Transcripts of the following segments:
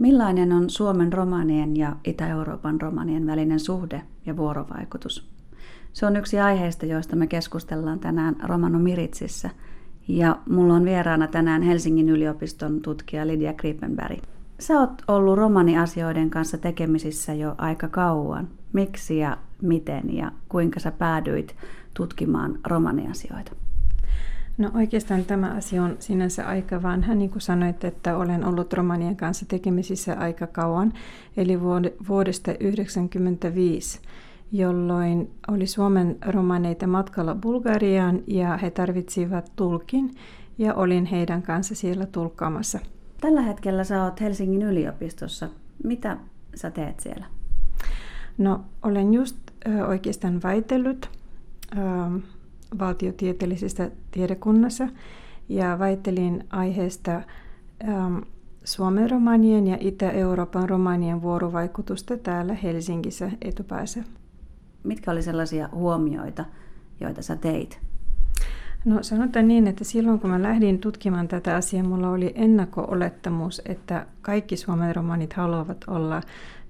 Millainen on Suomen romanien ja Itä-Euroopan romanien välinen suhde ja vuorovaikutus? Se on yksi aiheista, joista me keskustellaan tänään Romano Miritsissä. Ja mulla on vieraana tänään Helsingin yliopiston tutkija Lydia Grippenberg. Sä oot ollut romaniasioiden kanssa tekemisissä jo aika kauan. Miksi ja miten ja kuinka sä päädyit tutkimaan romaniasioita? No oikeastaan tämä asia on sinänsä aika vanha, niin kuin sanoit, että olen ollut romanien kanssa tekemisissä aika kauan, eli vuodesta 1995, jolloin oli Suomen romaneita matkalla Bulgariaan ja he tarvitsivat tulkin ja olin heidän kanssa siellä tulkkaamassa. Tällä hetkellä sä oot Helsingin yliopistossa. Mitä sä teet siellä? No olen just oikeastaan väitellyt valtiotieteellisessä tiedekunnassa ja väittelin aiheesta ähm, Suomen romanien ja Itä-Euroopan romanien vuorovaikutusta täällä Helsingissä etupäässä. Mitkä oli sellaisia huomioita, joita sä teit? No sanotaan niin, että silloin kun mä lähdin tutkimaan tätä asiaa, mulla oli ennakko-olettamus, että kaikki Suomen romanit haluavat olla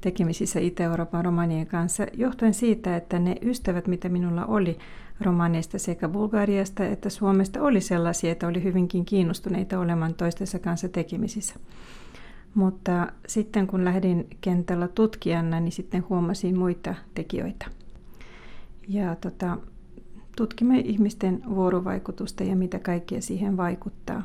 tekemisissä Itä-Euroopan romanien kanssa, johtuen siitä, että ne ystävät, mitä minulla oli romaneista sekä Bulgariasta että Suomesta, oli sellaisia, että oli hyvinkin kiinnostuneita olemaan toistensa kanssa tekemisissä. Mutta sitten kun lähdin kentällä tutkijana, niin sitten huomasin muita tekijöitä. Ja tota, tutkimme ihmisten vuorovaikutusta ja mitä kaikkea siihen vaikuttaa.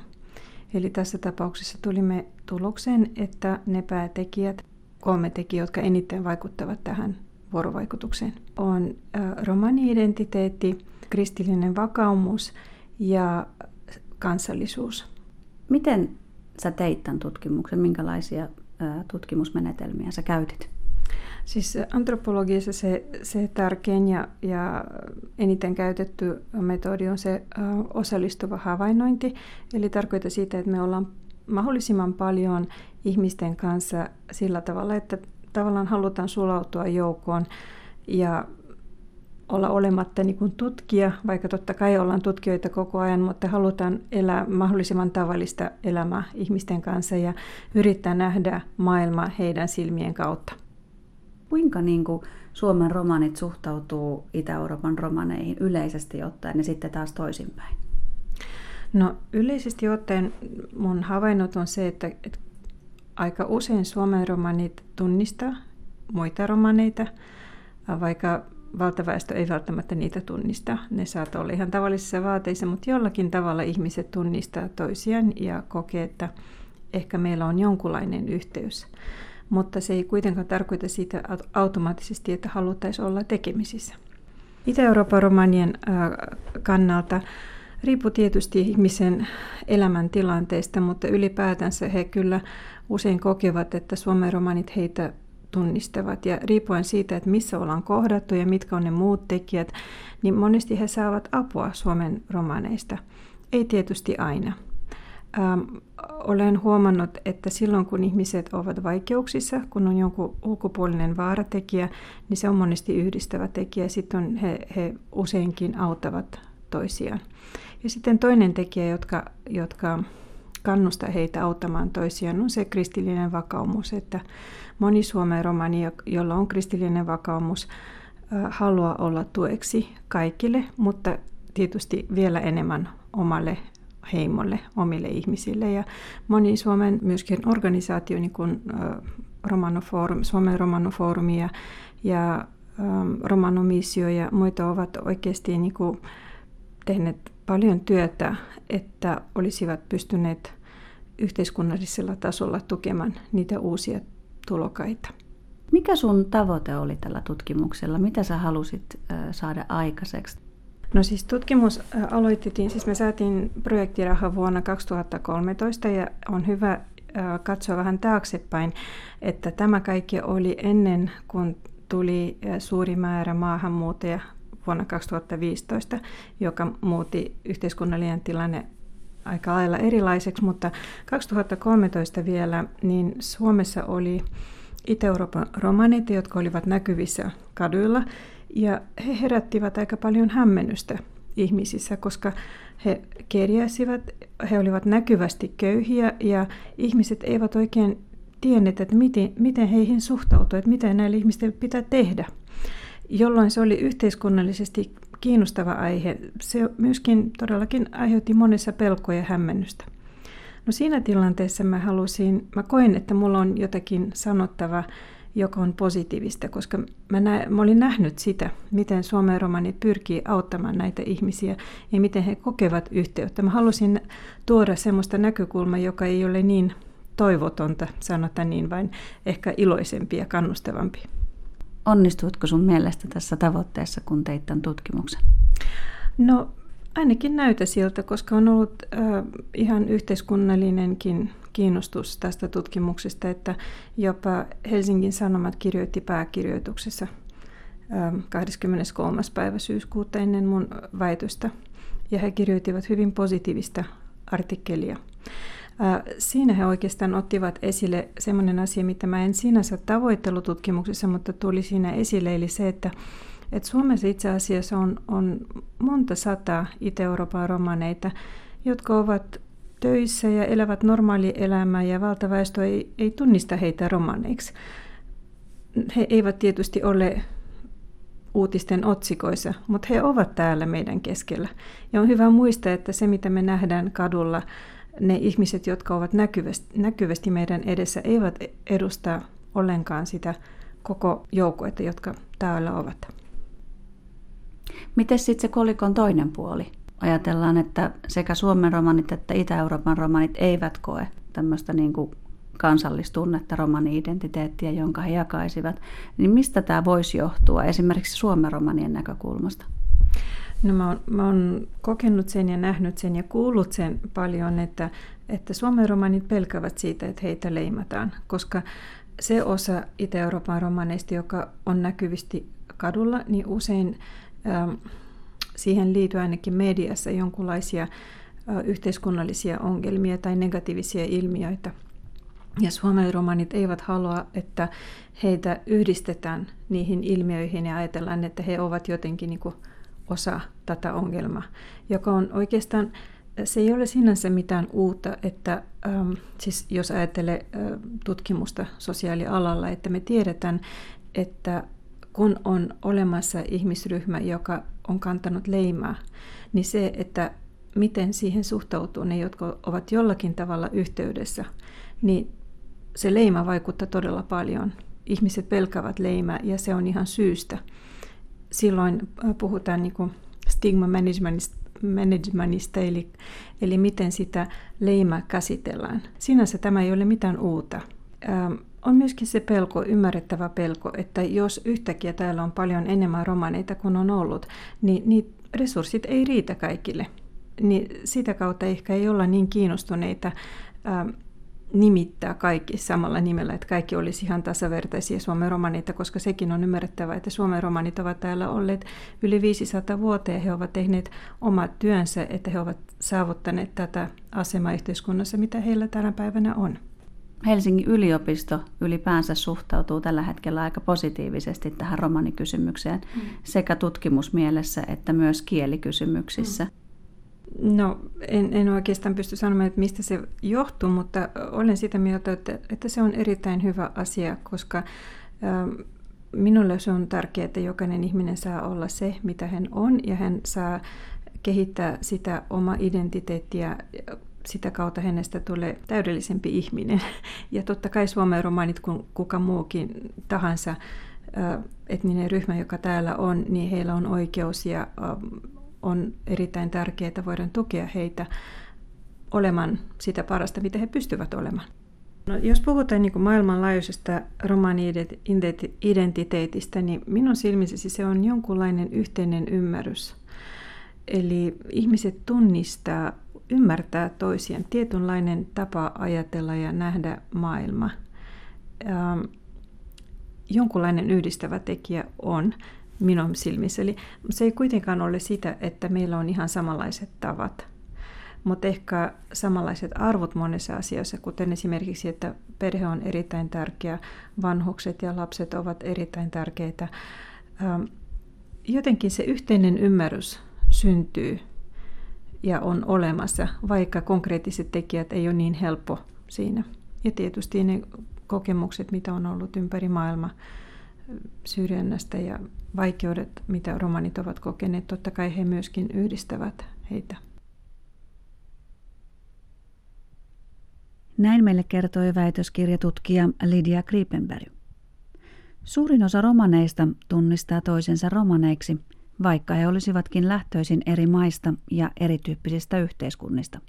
Eli tässä tapauksessa tulimme tulokseen, että ne päätekijät, kolme tekijää, jotka eniten vaikuttavat tähän vuorovaikutukseen, on romani-identiteetti, kristillinen vakaumus ja kansallisuus. Miten sä teit tämän tutkimuksen? Minkälaisia tutkimusmenetelmiä sä käytit? Siis antropologiassa se, se tärkein ja, ja eniten käytetty metodi on se osallistuva havainnointi. Eli tarkoittaa sitä, että me ollaan mahdollisimman paljon ihmisten kanssa sillä tavalla, että tavallaan halutaan sulautua joukkoon ja olla olematta niin kuin tutkija, vaikka totta kai ollaan tutkijoita koko ajan, mutta halutaan elää mahdollisimman tavallista elämää ihmisten kanssa ja yrittää nähdä maailma heidän silmien kautta. Kuinka niin kuin Suomen romanit suhtautuu Itä-Euroopan romaneihin yleisesti ottaen ja sitten taas toisinpäin? No yleisesti ottaen mun havainnot on se, että, että aika usein Suomen romanit tunnistaa muita romaneita, vaikka valtaväestö ei välttämättä niitä tunnista. Ne saattaa olla ihan tavallisissa vaateissa, mutta jollakin tavalla ihmiset tunnistaa toisiaan ja kokee, että ehkä meillä on jonkunlainen yhteys mutta se ei kuitenkaan tarkoita sitä automaattisesti, että haluttaisiin olla tekemisissä. Itä-Euroopan romanien kannalta riippuu tietysti ihmisen elämäntilanteesta, mutta ylipäätänsä he kyllä usein kokevat, että Suomen romanit heitä tunnistavat. Ja riippuen siitä, että missä ollaan kohdattu ja mitkä on ne muut tekijät, niin monesti he saavat apua Suomen romaneista. Ei tietysti aina. Ähm, olen huomannut, että silloin kun ihmiset ovat vaikeuksissa, kun on jonkun ulkopuolinen vaaratekijä, niin se on monesti yhdistävä tekijä. Sitten he, he useinkin auttavat toisiaan. Ja sitten toinen tekijä, jotka, jotka kannustaa heitä auttamaan toisiaan, on se kristillinen vakaumus, että moni Suomen romani, jolla on kristillinen vakaumus, haluaa olla tueksi kaikille, mutta tietysti vielä enemmän omalle heimolle, omille ihmisille. Ja moni Suomen myöskin organisaatio, niin kuin Romanoforum, Suomen Romanofoorumi ja, ja Romanomissio ja muita ovat oikeasti niin kuin tehneet paljon työtä, että olisivat pystyneet yhteiskunnallisella tasolla tukemaan niitä uusia tulokaita. Mikä sun tavoite oli tällä tutkimuksella? Mitä sä halusit saada aikaiseksi? No siis tutkimus aloitettiin, siis me saatiin projektiraha vuonna 2013 ja on hyvä katsoa vähän taaksepäin, että tämä kaikki oli ennen kuin tuli suuri määrä maahanmuuttajia vuonna 2015, joka muutti yhteiskunnallinen tilanne aika lailla erilaiseksi, mutta 2013 vielä, niin Suomessa oli Itä-Euroopan romanit, jotka olivat näkyvissä kaduilla, ja he herättivät aika paljon hämmennystä ihmisissä, koska he kerjäsivät, he olivat näkyvästi köyhiä ja ihmiset eivät oikein tienneet, että miten, miten heihin suhtautuu, että mitä näille ihmisten pitää tehdä. Jolloin se oli yhteiskunnallisesti kiinnostava aihe. Se myöskin todellakin aiheutti monessa pelkoja ja hämmennystä. No siinä tilanteessa mä halusin, mä koin, että mulla on jotakin sanottava, joka on positiivista, koska mä, nä, mä olin nähnyt sitä, miten Suomen romanit pyrkii auttamaan näitä ihmisiä ja miten he kokevat yhteyttä. Mä halusin tuoda semmoista näkökulmaa, joka ei ole niin toivotonta, sanotaan niin, vain ehkä iloisempi ja kannustavampi. Onnistuitko sun mielestä tässä tavoitteessa, kun teit tämän tutkimuksen? No ainakin näytä siltä, koska on ollut äh, ihan yhteiskunnallinenkin kiinnostus tästä tutkimuksesta, että jopa Helsingin Sanomat kirjoitti pääkirjoituksessa äh, 23. päivä syyskuuta ennen mun väitöstä. Ja he kirjoittivat hyvin positiivista artikkelia. Siinä he oikeastaan ottivat esille sellainen asia, mitä mä en sinänsä tavoitellut tutkimuksessa, mutta tuli siinä esille, eli se, että et Suomessa itse asiassa on, on monta sataa Itä-Euroopan romaneita, jotka ovat töissä ja elävät normaali elämää ja valtaväestö ei, ei tunnista heitä romaneiksi. He eivät tietysti ole uutisten otsikoissa, mutta he ovat täällä meidän keskellä. Ja on hyvä muistaa, että se mitä me nähdään kadulla, ne ihmiset, jotka ovat näkyvästi, näkyvästi meidän edessä, eivät edusta ollenkaan sitä koko joukkuetta, jotka täällä ovat. Miten sitten se kolikon toinen puoli? Ajatellaan, että sekä Suomen romanit että Itä-Euroopan romanit eivät koe tämmöistä niin kansallistunnetta, romani-identiteettiä, jonka he jakaisivat. Niin mistä tämä voisi johtua esimerkiksi Suomen romanien näkökulmasta? No mä oon, mä oon kokenut sen ja nähnyt sen ja kuullut sen paljon, että, että Suomen romanit pelkävät siitä, että heitä leimataan, koska se osa Itä-Euroopan romaneista, joka on näkyvisti kadulla, niin usein Ähm, siihen liittyy ainakin mediassa jonkinlaisia äh, yhteiskunnallisia ongelmia tai negatiivisia ilmiöitä. Ja suomen romanit eivät halua, että heitä yhdistetään niihin ilmiöihin ja ajatellaan, että he ovat jotenkin niin kuin osa tätä ongelmaa, joka on oikeastaan, se ei ole sinänsä mitään uutta, että ähm, siis jos ajattelee äh, tutkimusta sosiaalialalla, että me tiedetään, että kun on olemassa ihmisryhmä, joka on kantanut leimaa, niin se, että miten siihen suhtautuu ne, jotka ovat jollakin tavalla yhteydessä, niin se leima vaikuttaa todella paljon. Ihmiset pelkävät leimaa ja se on ihan syystä. Silloin äh, puhutaan niin kuin stigma managementista, managementista eli, eli miten sitä leimaa käsitellään. Sinänsä tämä ei ole mitään uutta. Ähm, on myöskin se pelko, ymmärrettävä pelko, että jos yhtäkkiä täällä on paljon enemmän romaneita kuin on ollut, niin, niin resurssit ei riitä kaikille. Niin sitä kautta ehkä ei olla niin kiinnostuneita ää, nimittää kaikki samalla nimellä, että kaikki olisi ihan tasavertaisia Suomen romaneita, koska sekin on ymmärrettävä, että Suomen romanit ovat täällä olleet yli 500 vuotta ja he ovat tehneet omat työnsä, että he ovat saavuttaneet tätä asemaa yhteiskunnassa, mitä heillä tänä päivänä on. Helsingin yliopisto ylipäänsä suhtautuu tällä hetkellä aika positiivisesti tähän romanikysymykseen mm. sekä tutkimusmielessä että myös kielikysymyksissä. Mm. No, en, en oikeastaan pysty sanomaan, että mistä se johtuu, mutta olen sitä mieltä, että, että se on erittäin hyvä asia, koska ähm, minulle se on tärkeää, että jokainen ihminen saa olla se, mitä hän on, ja hän saa kehittää sitä oma identiteettiä sitä kautta hänestä tulee täydellisempi ihminen. Ja totta kai Suomen romaanit, kun kuka muukin tahansa etninen ryhmä, joka täällä on, niin heillä on oikeus ja on erittäin tärkeää, että voidaan tukea heitä olemaan sitä parasta, mitä he pystyvät olemaan. No, jos puhutaan niin maailmanlaajuisesta romaani-identiteetistä, niin minun silmissäsi se on jonkunlainen yhteinen ymmärrys. Eli ihmiset tunnistaa ymmärtää toisiaan, tietynlainen tapa ajatella ja nähdä maailma. Ähm, jonkunlainen yhdistävä tekijä on minun silmissä. Eli se ei kuitenkaan ole sitä, että meillä on ihan samanlaiset tavat, mutta ehkä samanlaiset arvot monessa asiassa, kuten esimerkiksi, että perhe on erittäin tärkeä, vanhukset ja lapset ovat erittäin tärkeitä. Ähm, jotenkin se yhteinen ymmärrys syntyy ja on olemassa, vaikka konkreettiset tekijät ei ole niin helppo siinä. Ja tietysti ne kokemukset, mitä on ollut ympäri maailmaa syrjännästä ja vaikeudet, mitä romanit ovat kokeneet, totta kai he myöskin yhdistävät heitä. Näin meille kertoi väitöskirjatutkija Lydia Kriepenberg. Suurin osa romaneista tunnistaa toisensa romaneiksi, vaikka he olisivatkin lähtöisin eri maista ja erityyppisistä yhteiskunnista.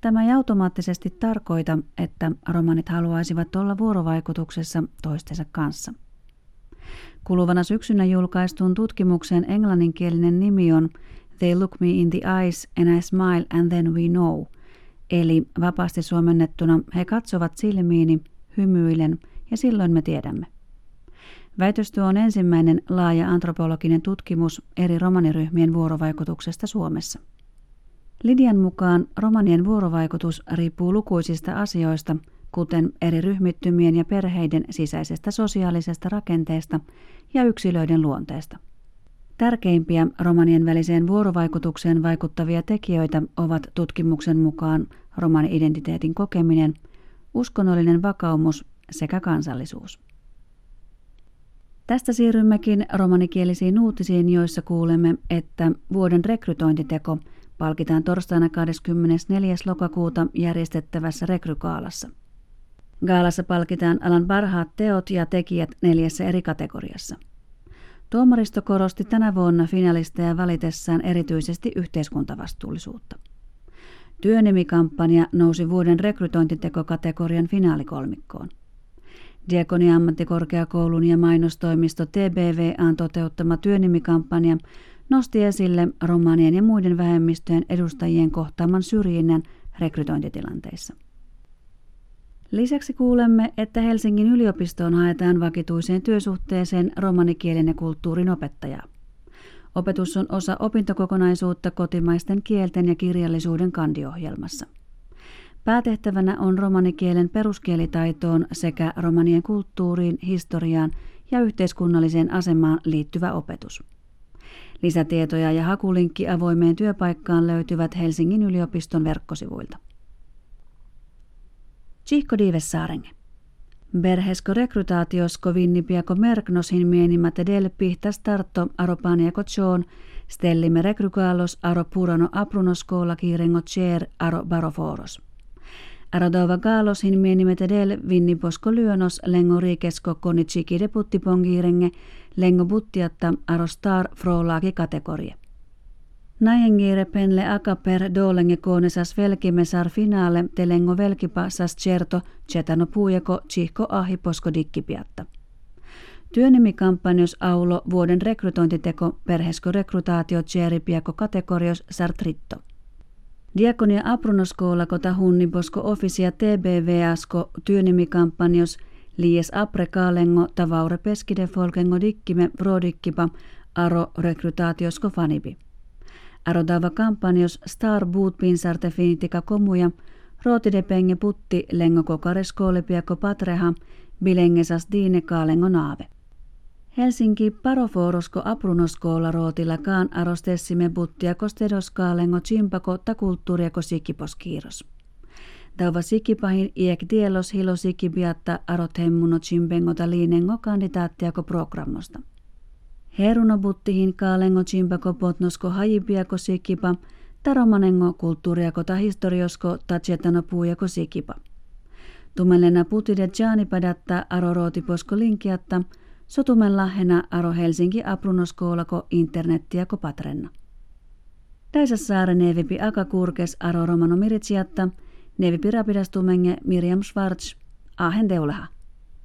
Tämä ei automaattisesti tarkoita, että romanit haluaisivat olla vuorovaikutuksessa toistensa kanssa. Kuluvana syksynä julkaistun tutkimuksen englanninkielinen nimi on They look me in the eyes and I smile and then we know. Eli vapaasti suomennettuna he katsovat silmiini, hymyilen ja silloin me tiedämme. Väitöstyö on ensimmäinen laaja antropologinen tutkimus eri romaniryhmien vuorovaikutuksesta Suomessa. Lidian mukaan romanien vuorovaikutus riippuu lukuisista asioista, kuten eri ryhmittymien ja perheiden sisäisestä sosiaalisesta rakenteesta ja yksilöiden luonteesta. Tärkeimpiä romanien väliseen vuorovaikutukseen vaikuttavia tekijöitä ovat tutkimuksen mukaan romani-identiteetin kokeminen, uskonnollinen vakaumus sekä kansallisuus. Tästä siirrymmekin romanikielisiin uutisiin, joissa kuulemme, että vuoden rekrytointiteko palkitaan torstaina 24. lokakuuta järjestettävässä rekrykaalassa. Gaalassa palkitaan alan parhaat teot ja tekijät neljässä eri kategoriassa. Tuomaristo korosti tänä vuonna finalisteja valitessaan erityisesti yhteiskuntavastuullisuutta. Työnimikampanja nousi vuoden rekrytointitekokategorian finaalikolmikkoon. Diakonia ammattikorkeakoulun ja mainostoimisto TBVAn toteuttama työnimikampanja nosti esille romanien ja muiden vähemmistöjen edustajien kohtaaman syrjinnän rekrytointitilanteissa. Lisäksi kuulemme, että Helsingin yliopistoon haetaan vakituiseen työsuhteeseen romanikielen ja kulttuurin opettajaa. Opetus on osa opintokokonaisuutta kotimaisten kielten ja kirjallisuuden kandiohjelmassa. Päätehtävänä on romanikielen peruskielitaitoon sekä romanien kulttuuriin, historiaan ja yhteiskunnalliseen asemaan liittyvä opetus. Lisätietoja ja hakulinkki avoimeen työpaikkaan löytyvät Helsingin yliopiston verkkosivuilta. Tsihko Diivessaarenge. Berhesko rekrutaatiosko vinnipiako merknosin mienimätä del pihtä starto aropaniako tjoon, stellime rekrykaalos aro purano aprunoskoola kiirengo tjeer aro baroforos. Arodova gaalosin mienimätä del vinniposko lyönos lengo riikesko konitsiki deputtipongiirenge lengo buttiatta aro star frolaaki kategoria. Näjengire penle akaper dolenge koonesas velkimesar finaale telengo velkipa sas certo cetano puujako chihko ahi posko dikkipiatta. Työnimikampanjos aulo vuoden rekrytointiteko perhesko rekrutaatio piako kategorios sartritto. Diakonia aprunoskoola kota hunniposko ofisia TBVAsko työnimikampanjos lies apre kaalengo tavaure peskide folkengo dikkime prodikkipa aro rekrutaatiosko fanibi. Arodava kampanjos Star Boot Pinsarte finitika komuja, rootide penge putti lengo kokares piako patreha, bilengesas diine kaalengo naave. Helsinki paroforosko aprunoskoola rootilakaan arostessimme buttia kostedoskaalengo chimpako ta kulttuuriako sikiposkiiros. Tauva sikipahin iek dielos hilo sikibiatta arot hemmuno chimpengota liinengo kandidaattiako programmosta. Heruno buttihin kaalengo chimpako potnosko hajipiako sikipa, taromanengo kulttuuriako ta historiosko tatsietano puujako sikipa. Tumelena putide jaanipadatta arorootiposko linkiatta, sotumen lahena aro Helsinki aprunoskoolako internettiako patrenna. saare nevipi akakurkes aro romano miritsiatta, nevipi rapidastumenge Miriam Schwarz, ahen teulaha.